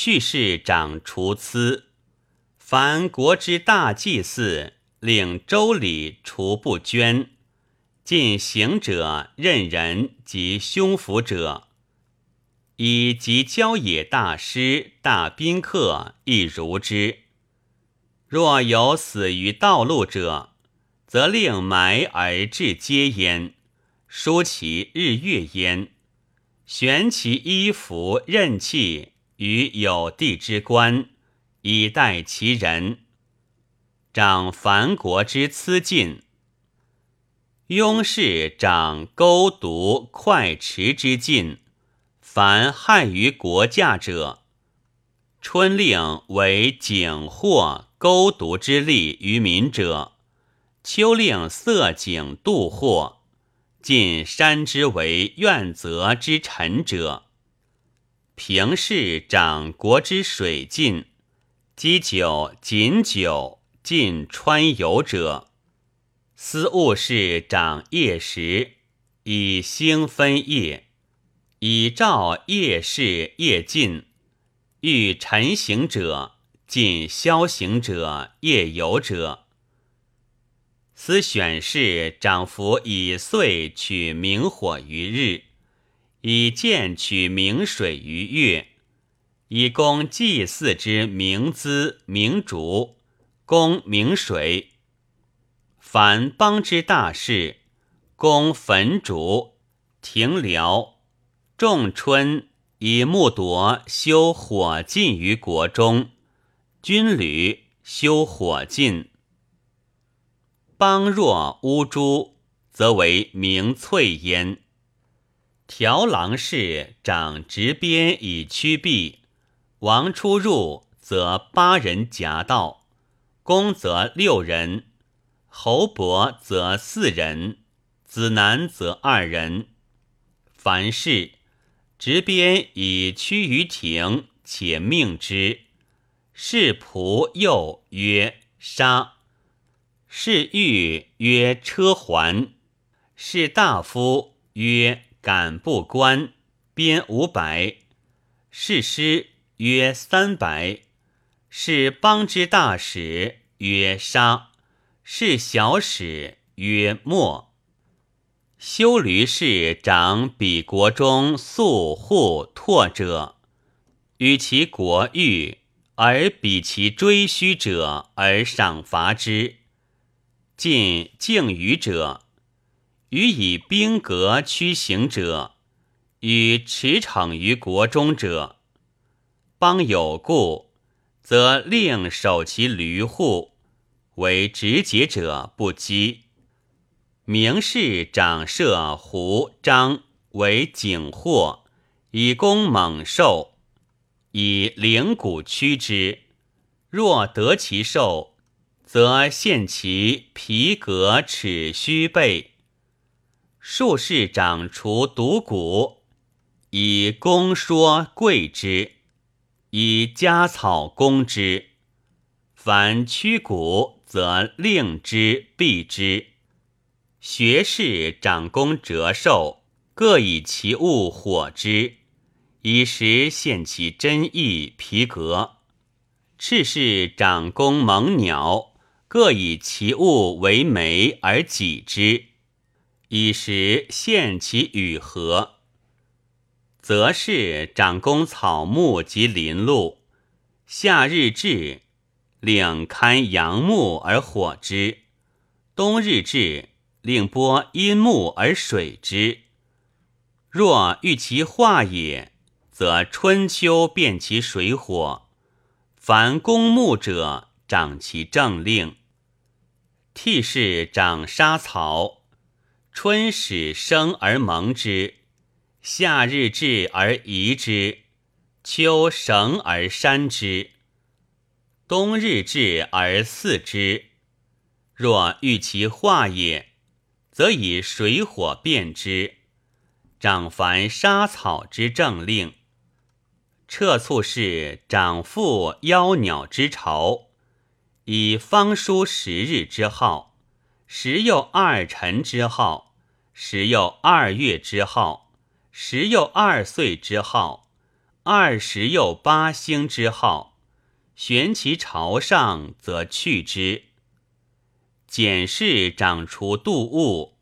去世长除疵。凡国之大祭祀，令周礼除不捐。进行者任人及凶符者，以及郊野大师、大宾客亦如之。若有死于道路者，则令埋而置皆焉，书其日月焉，悬其衣服任器于有地之官，以待其人。长凡国之资进。雍氏长勾毒快持之禁，凡害于国驾者，春令为景祸勾毒之利于民者，秋令色景度祸，尽山之为怨泽之臣者，平氏长国之水禁，积酒谨酒尽川游者。司务事长夜时，以星分夜，以照夜事夜尽。欲晨行者，尽宵行者，夜游者。司选事长服以岁取明火于日，以剑取明水于月，以供祭祀之明资明烛，供明水。凡邦之大事，供焚烛、停辽、仲春，以木铎修火禁于国中；军旅修火禁。邦若乌珠，则为明翠焉。条郎氏掌执鞭以驱避，王出入，则八人夹道；公则六人。侯伯则四人，子男则二人。凡事执鞭以驱于庭，且命之。士仆右曰杀，士御曰车还，士大夫曰敢不关，鞭五百。士师曰三百，是邦之大使曰杀。是小史曰莫。修驴氏长比国中宿户拓者，与其国欲而比其追虚者而赏罚之。尽敬于者，予以兵革驱行者，与驰骋于国中者，邦有故，则令守其驴户。为直节者不羁。明士长射胡张为景祸，以攻猛兽，以灵骨驱之。若得其兽，则献其皮革齿须背。术士长除毒蛊，以弓说贵之，以家草攻之。凡驱骨。则令之避之。学士长弓折寿，各以其物火之，以时现其真意皮革。赤士长弓猛鸟，各以其物为媒而己之，以时现其羽合。则是长公草木及林鹿，夏日至。令堪阳木而火之，冬日至，令播阴木而水之。若欲其化也，则春秋变其水火。凡公木者，长其政令。替是长沙草，春始生而萌之，夏日至而移之，秋绳而删之。冬日至而祀之，若欲其化也，则以水火变之。长凡杀草之政令，撤促是长父妖鸟之巢，以方书十日之号，时又二辰之号，时又二月之号，时又二岁之号，二十又八星之号，悬其朝上，则去之。简氏长除度物，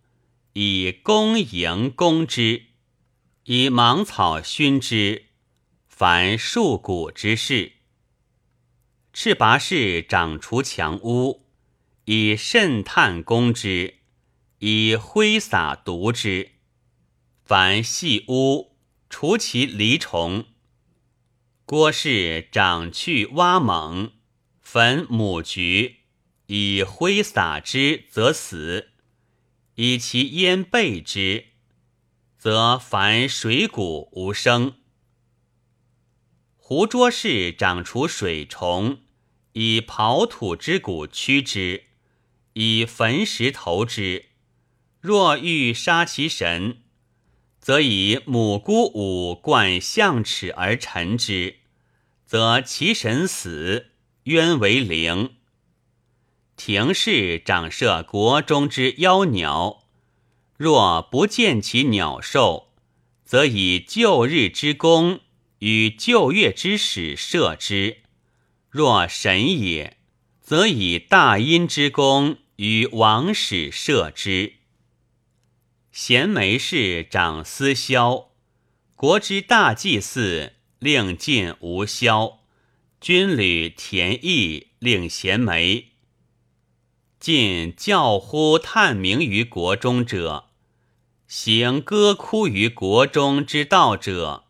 以公营攻之，以芒草熏之，凡树谷之事。赤拔氏长除强屋，以渗炭攻之，以挥洒毒之，凡细屋，除其离虫。郭氏长去蛙猛，焚母菊，以挥洒之，则死；以其烟备之，则凡水谷无生。胡桌氏长除水虫，以刨土之谷驱之，以焚石投之。若欲杀其神。则以母姑舞冠象齿而陈之，则其神死，冤为灵。庭试长设国中之妖鸟，若不见其鸟兽，则以旧日之功与旧月之始射之；若神也，则以大阴之功与王始射之。贤梅氏长司萧，国之大祭祀，令进无萧。军旅田邑，令贤梅。晋教乎探明于国中者，行歌哭于国中之道者，